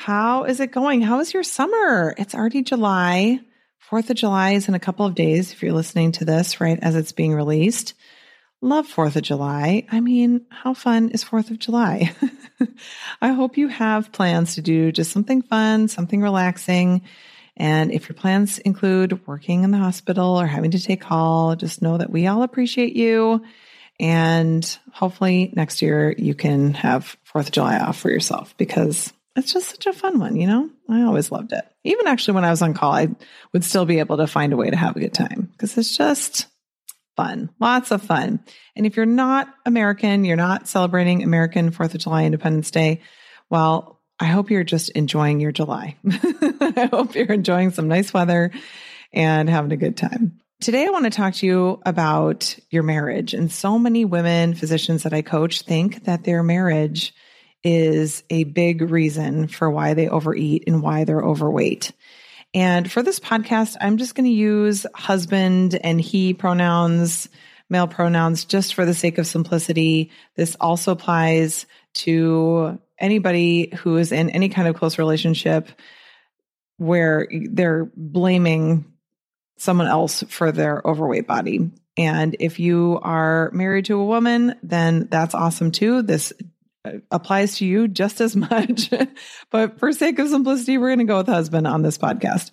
How is it going? How is your summer? It's already July. Fourth of July is in a couple of days if you're listening to this right as it's being released. Love Fourth of July. I mean, how fun is Fourth of July? I hope you have plans to do just something fun, something relaxing. And if your plans include working in the hospital or having to take call, just know that we all appreciate you. And hopefully next year you can have Fourth of July off for yourself because it's just such a fun one, you know? I always loved it. Even actually when I was on call, I would still be able to find a way to have a good time because it's just fun. Lots of fun. And if you're not American, you're not celebrating American 4th of July Independence Day, well, I hope you're just enjoying your July. I hope you're enjoying some nice weather and having a good time. Today, I want to talk to you about your marriage. And so many women, physicians that I coach, think that their marriage is a big reason for why they overeat and why they're overweight. And for this podcast, I'm just going to use husband and he pronouns, male pronouns, just for the sake of simplicity. This also applies to anybody who is in any kind of close relationship where they're blaming someone else for their overweight body. And if you are married to a woman, then that's awesome too. This applies to you just as much. but for sake of simplicity, we're going to go with husband on this podcast.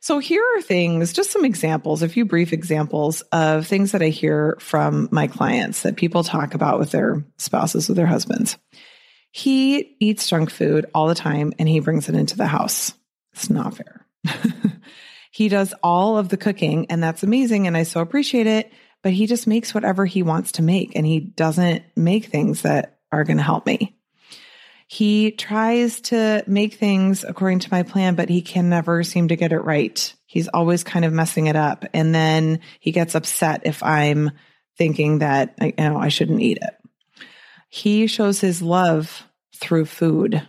So here are things, just some examples, a few brief examples of things that I hear from my clients that people talk about with their spouses, with their husbands. He eats junk food all the time and he brings it into the house. It's not fair. he does all of the cooking and that's amazing and I so appreciate it, but he just makes whatever he wants to make and he doesn't make things that are going to help me. He tries to make things according to my plan, but he can never seem to get it right. He's always kind of messing it up. And then he gets upset if I'm thinking that you know I shouldn't eat it. He shows his love through food.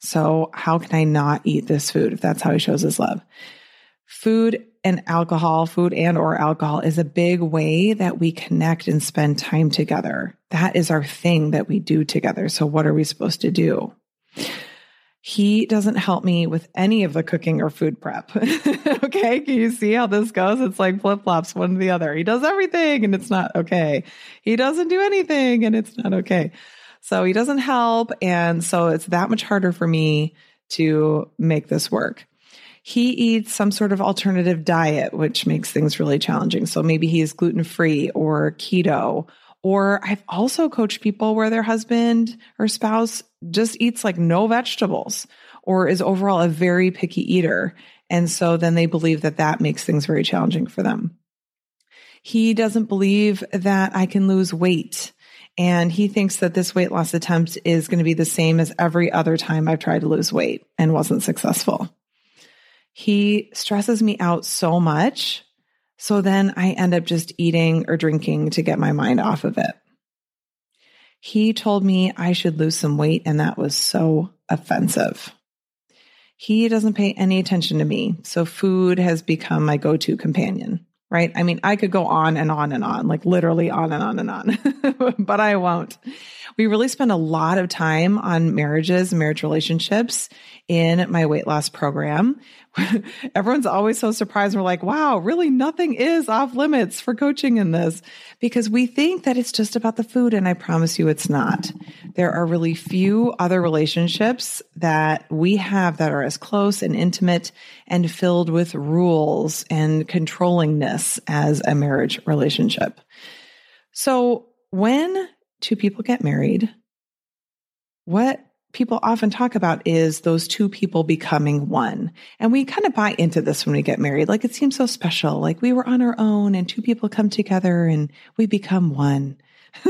So how can I not eat this food if that's how he shows his love? Food and alcohol, food and or alcohol is a big way that we connect and spend time together. That is our thing that we do together. So what are we supposed to do? He doesn't help me with any of the cooking or food prep. okay. Can you see how this goes? It's like flip flops one to the other. He does everything and it's not okay. He doesn't do anything and it's not okay. So he doesn't help. And so it's that much harder for me to make this work. He eats some sort of alternative diet, which makes things really challenging. So maybe he is gluten free or keto or I've also coached people where their husband or spouse just eats like no vegetables or is overall a very picky eater. And so then they believe that that makes things very challenging for them. He doesn't believe that I can lose weight. And he thinks that this weight loss attempt is going to be the same as every other time I've tried to lose weight and wasn't successful. He stresses me out so much so then I end up just eating or drinking to get my mind off of it. He told me I should lose some weight, and that was so offensive. He doesn't pay any attention to me. So food has become my go to companion, right? I mean, I could go on and on and on, like literally on and on and on, but I won't. We really spend a lot of time on marriages, marriage relationships in my weight loss program. everyone's always so surprised. We're like, wow, really nothing is off limits for coaching in this because we think that it's just about the food. And I promise you it's not. There are really few other relationships that we have that are as close and intimate and filled with rules and controllingness as a marriage relationship. So when two people get married, what people often talk about is those two people becoming one. And we kind of buy into this when we get married. Like it seems so special. Like we were on our own and two people come together and we become one.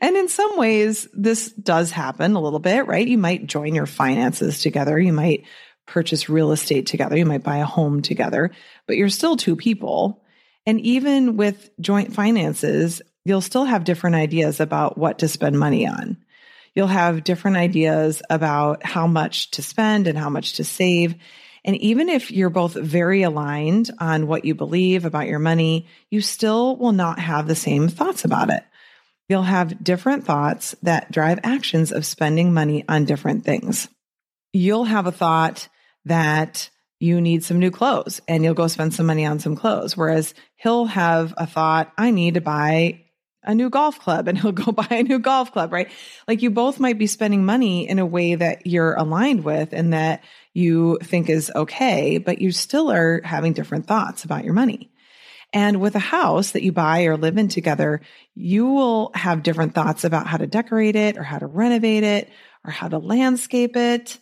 and in some ways, this does happen a little bit, right? You might join your finances together. You might purchase real estate together. You might buy a home together, but you're still two people. And even with joint finances, you'll still have different ideas about what to spend money on. You'll have different ideas about how much to spend and how much to save. And even if you're both very aligned on what you believe about your money, you still will not have the same thoughts about it. You'll have different thoughts that drive actions of spending money on different things. You'll have a thought that you need some new clothes and you'll go spend some money on some clothes. Whereas he'll have a thought, I need to buy a new golf club and he'll go buy a new golf club, right? Like you both might be spending money in a way that you're aligned with and that you think is okay, but you still are having different thoughts about your money. And with a house that you buy or live in together, you will have different thoughts about how to decorate it or how to renovate it or how to landscape it,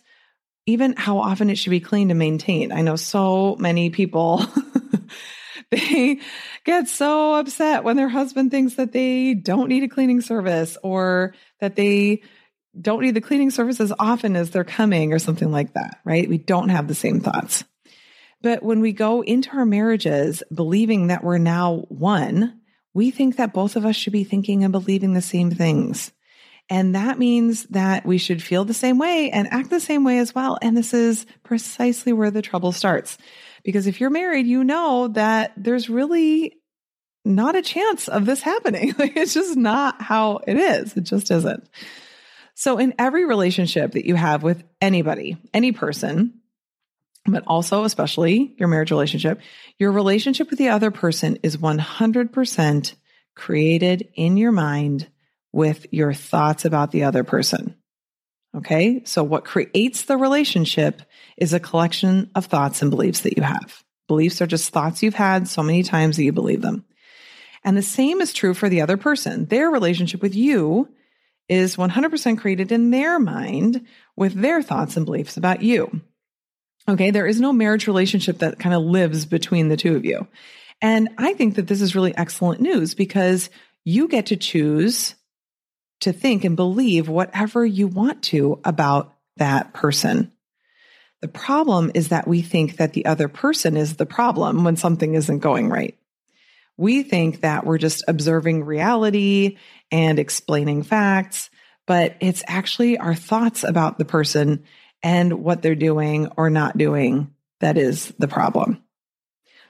even how often it should be cleaned and maintained. I know so many people they get so upset when their husband thinks that they don't need a cleaning service or that they don't need the cleaning service as often as they're coming or something like that, right? We don't have the same thoughts. But when we go into our marriages believing that we're now one, we think that both of us should be thinking and believing the same things. And that means that we should feel the same way and act the same way as well. And this is precisely where the trouble starts. Because if you're married, you know that there's really not a chance of this happening. Like it's just not how it is. It just isn't. So in every relationship that you have with anybody, any person, but also especially your marriage relationship, your relationship with the other person is 100% created in your mind with your thoughts about the other person. Okay. So what creates the relationship is a collection of thoughts and beliefs that you have. Beliefs are just thoughts you've had so many times that you believe them. And the same is true for the other person. Their relationship with you is 100% created in their mind with their thoughts and beliefs about you. Okay. There is no marriage relationship that kind of lives between the two of you. And I think that this is really excellent news because you get to choose to think and believe whatever you want to about that person. The problem is that we think that the other person is the problem when something isn't going right. We think that we're just observing reality and explaining facts, but it's actually our thoughts about the person and what they're doing or not doing that is the problem.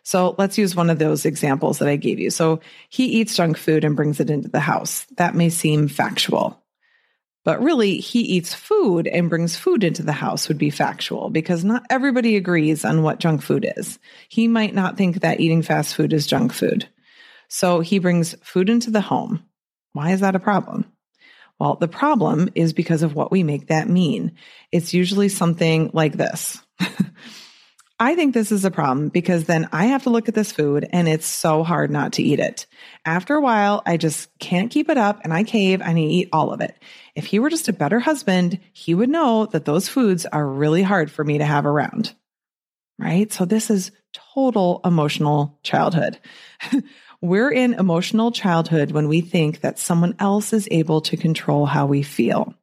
So let's use one of those examples that I gave you. So he eats junk food and brings it into the house. That may seem factual, But really, he eats food and brings food into the house would be factual because not everybody agrees on what junk food is. He might not think that eating fast food is junk food. So he brings food into the home. Why is that a problem? Well, the problem is because of what we make that mean. It's usually something like this. I think this is a problem because then I have to look at this food and it's so hard not to eat it. After a while, I just can't keep it up and I cave and I eat all of it. If he were just a better husband, he would know that those foods are really hard for me to have around. Right? So this is total emotional childhood. We're in emotional childhood when we think that someone else is able to control how we feel.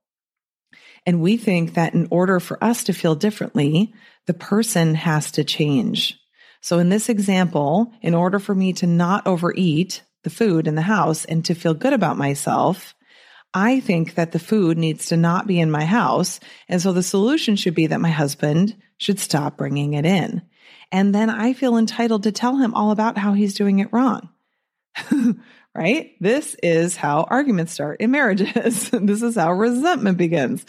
And we think that in order for us to feel differently, the person has to change. So in this example, in order for me to not overeat the food in the house and to feel good about myself, I think that the food needs to not be in my house. And so the solution should be that my husband should stop bringing it in. And then I feel entitled to tell him all about how he's doing it wrong. right? This is how arguments start in marriages. this is how resentment begins.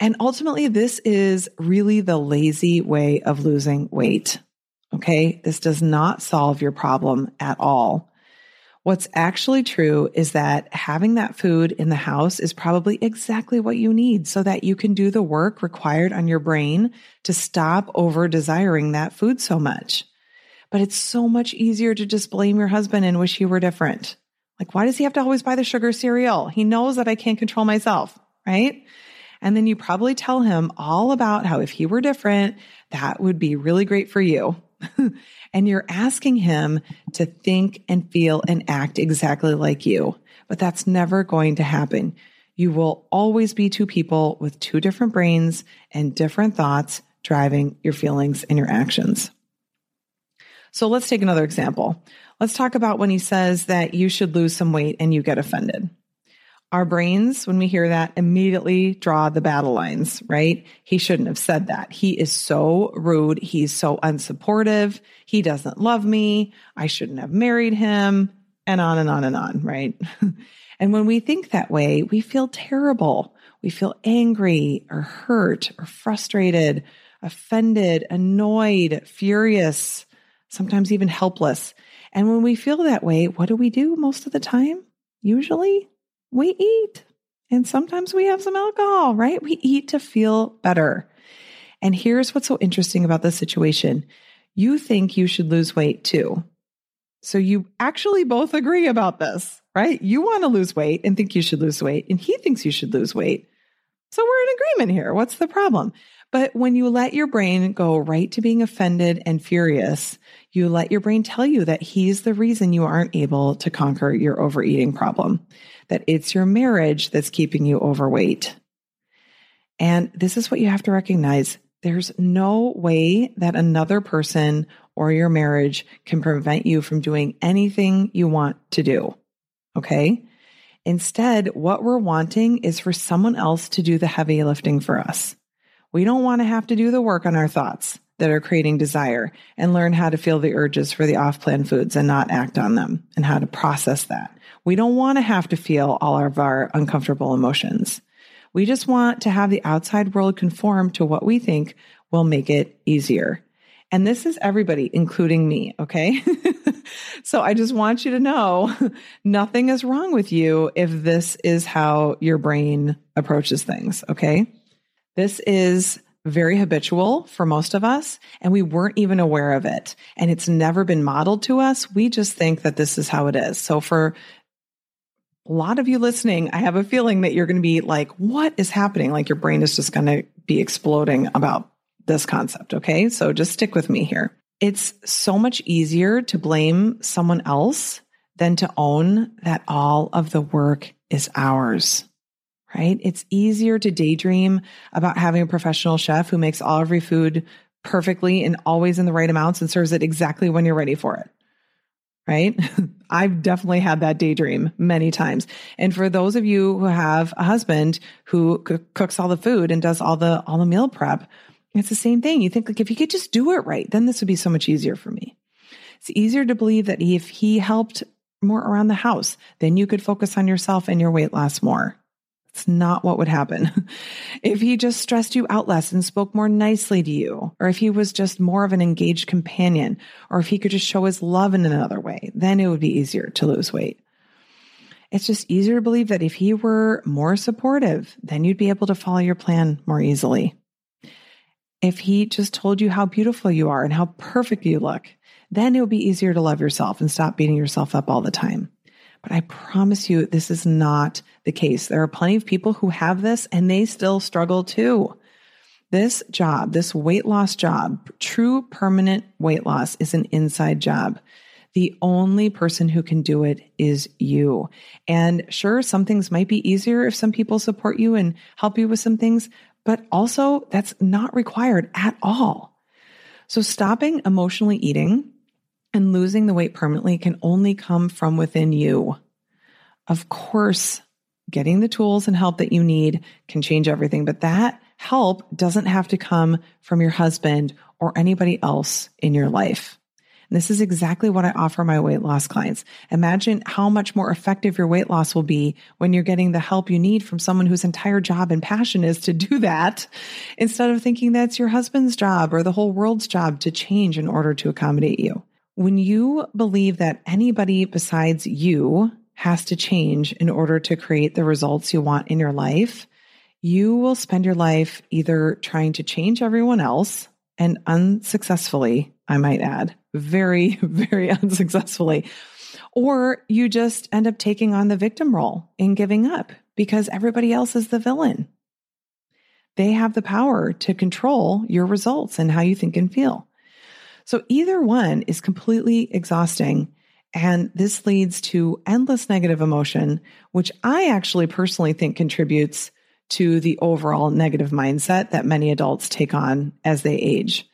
And ultimately, this is really the lazy way of losing weight. Okay. This does not solve your problem at all. What's actually true is that having that food in the house is probably exactly what you need so that you can do the work required on your brain to stop over desiring that food so much. But it's so much easier to just blame your husband and wish he were different. Like, why does he have to always buy the sugar cereal? He knows that I can't control myself, right? And then you probably tell him all about how if he were different, that would be really great for you. and you're asking him to think and feel and act exactly like you. But that's never going to happen. You will always be two people with two different brains and different thoughts driving your feelings and your actions. So let's take another example. Let's talk about when he says that you should lose some weight and you get offended. Our brains, when we hear that, immediately draw the battle lines, right? He shouldn't have said that. He is so rude. He's so unsupportive. He doesn't love me. I shouldn't have married him, and on and on and on, right? and when we think that way, we feel terrible. We feel angry or hurt or frustrated, offended, annoyed, furious, sometimes even helpless. And when we feel that way, what do we do most of the time? Usually we eat. And sometimes we have some alcohol, right? We eat to feel better. And here's what's so interesting about this situation you think you should lose weight too. So you actually both agree about this, right? You want to lose weight and think you should lose weight, and he thinks you should lose weight. So we're in agreement here. What's the problem? But when you let your brain go right to being offended and furious, you let your brain tell you that he's the reason you aren't able to conquer your overeating problem, that it's your marriage that's keeping you overweight. And this is what you have to recognize. There's no way that another person or your marriage can prevent you from doing anything you want to do. Okay. Instead, what we're wanting is for someone else to do the heavy lifting for us. We don't want to have to do the work on our thoughts that are creating desire and learn how to feel the urges for the off plan foods and not act on them and how to process that. We don't want to have to feel all of our uncomfortable emotions. We just want to have the outside world conform to what we think will make it easier. And this is everybody, including me. Okay. so I just want you to know nothing is wrong with you if this is how your brain approaches things. Okay. This is very habitual for most of us, and we weren't even aware of it. And it's never been modeled to us. We just think that this is how it is. So for a lot of you listening, I have a feeling that you're going to be like, what is happening? Like your brain is just going to be exploding about this concept. Okay. So just stick with me here. It's so much easier to blame someone else than to own that all of the work is ours right? It's easier to daydream about having a professional chef who makes all every food perfectly and always in the right amounts and serves it exactly when you're ready for it. Right? I've definitely had that daydream many times. And for those of you who have a husband who c- cooks all the food and does all the all the meal prep, it's the same thing. You think like if he could just do it right, then this would be so much easier for me. It's easier to believe that if he helped more around the house, then you could focus on yourself and your weight loss more It's not what would happen. if he just stressed you out less and spoke more nicely to you, or if he was just more of an engaged companion, or if he could just show his love in another way, then it would be easier to lose weight. It's just easier to believe that if he were more supportive, then you'd be able to follow your plan more easily. If he just told you how beautiful you are and how perfect you look, then it would be easier to love yourself and stop beating yourself up all the time. But I promise you, this is not the case. There are plenty of people who have this and they still struggle too. This job, this weight loss job, true permanent weight loss is an inside job. The only person who can do it is you. And sure, some things might be easier if some people support you and help you with some things, but also that's not required at all. So stopping emotionally eating and losing the weight permanently can only come from within you. Of course, getting the tools and help that you need can change everything, but that help doesn't have to come from your husband or anybody else in your life. And this is exactly what I offer my weight loss clients. Imagine how much more effective your weight loss will be when you're getting the help you need from someone whose entire job and passion is to do that instead of thinking that's your husband's job or the whole world's job to change in order to accommodate you. When you believe that anybody besides you has to change in order to create the results you want in your life, you will spend your life either trying to change everyone else and unsuccessfully, I might add, very, very unsuccessfully. Or you just end up taking on the victim role and giving up because everybody else is the villain. They have the power to control your results and how you think and feel. So either one is completely exhausting. And this leads to endless negative emotion, which I actually personally think contributes to the overall negative mindset that many adults take on as they age.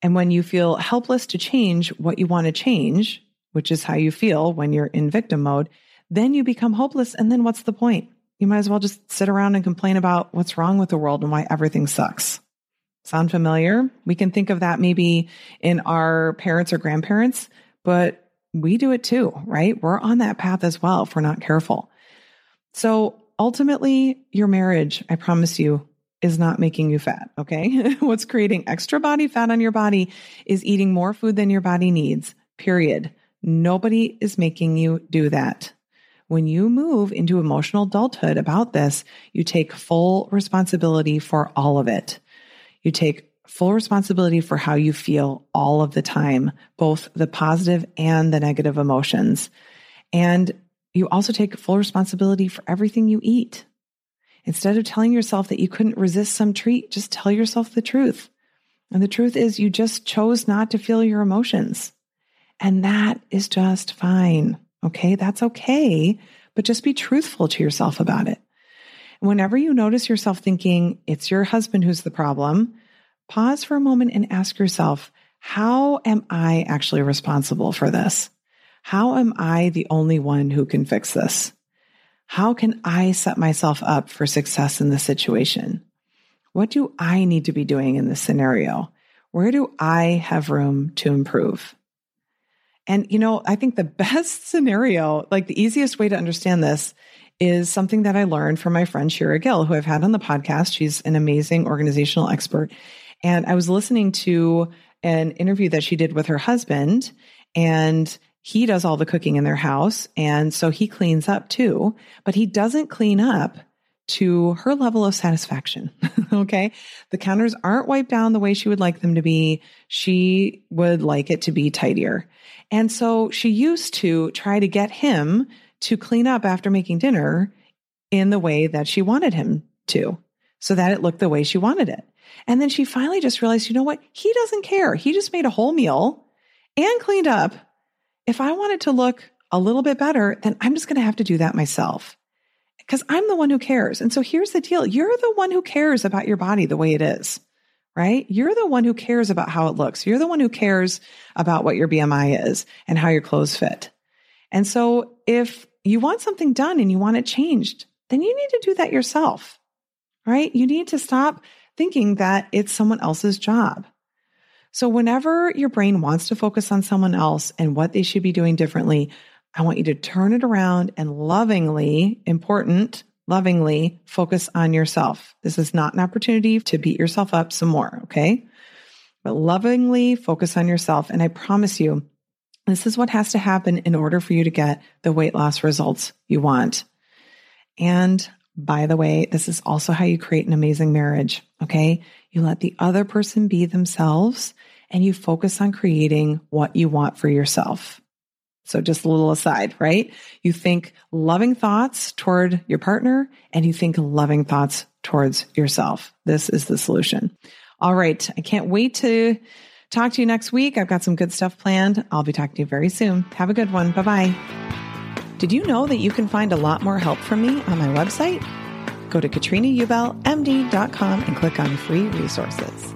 And when you feel helpless to change what you want to change, which is how you feel when you're in victim mode, then you become hopeless. And then what's the point? You might as well just sit around and complain about what's wrong with the world and why everything sucks. Sound familiar? We can think of that maybe in our parents or grandparents, but we do it too, right? We're on that path as well if we're not careful. So ultimately, your marriage, I promise you, is not making you fat. Okay. What's creating extra body fat on your body is eating more food than your body needs, period. Nobody is making you do that. When you move into emotional adulthood about this, you take full responsibility for all of it. You take full responsibility for how you feel all of the time, both the positive and the negative emotions. And you also take full responsibility for everything you eat. Instead of telling yourself that you couldn't resist some treat, just tell yourself the truth. And the truth is, you just chose not to feel your emotions. And that is just fine. Okay. That's okay. But just be truthful to yourself about it. Whenever you notice yourself thinking it's your husband who's the problem, pause for a moment and ask yourself, how am I actually responsible for this? How am I the only one who can fix this? How can I set myself up for success in this situation? What do I need to be doing in this scenario? Where do I have room to improve? And, you know, I think the best scenario, like the easiest way to understand this, is something that I learned from my friend Shira Gill, who I've had on the podcast. She's an amazing organizational expert. And I was listening to an interview that she did with her husband, and he does all the cooking in their house. And so he cleans up too, but he doesn't clean up to her level of satisfaction. okay. The counters aren't wiped down the way she would like them to be. She would like it to be tidier. And so she used to try to get him to clean up after making dinner in the way that she wanted him to, so that it looked the way she wanted it. And then she finally just realized, you know what? He doesn't care. He just made a whole meal and cleaned up if I want it to look a little bit better, then I'm just going to have to do that myself because I'm the one who cares. And so here's the deal you're the one who cares about your body the way it is, right? You're the one who cares about how it looks. You're the one who cares about what your BMI is and how your clothes fit. And so if you want something done and you want it changed, then you need to do that yourself, right? You need to stop thinking that it's someone else's job. So, whenever your brain wants to focus on someone else and what they should be doing differently, I want you to turn it around and lovingly, important, lovingly focus on yourself. This is not an opportunity to beat yourself up some more, okay? But lovingly focus on yourself. And I promise you, this is what has to happen in order for you to get the weight loss results you want. And by the way, this is also how you create an amazing marriage, okay? You let the other person be themselves and you focus on creating what you want for yourself. So just a little aside, right? You think loving thoughts toward your partner and you think loving thoughts towards yourself. This is the solution. All right. I can't wait to talk to you next week. I've got some good stuff planned. I'll be talking to you very soon. Have a good one. Bye bye. Did you know that you can find a lot more help from me on my website? Go to katrinaubelmd.com and click on free resources.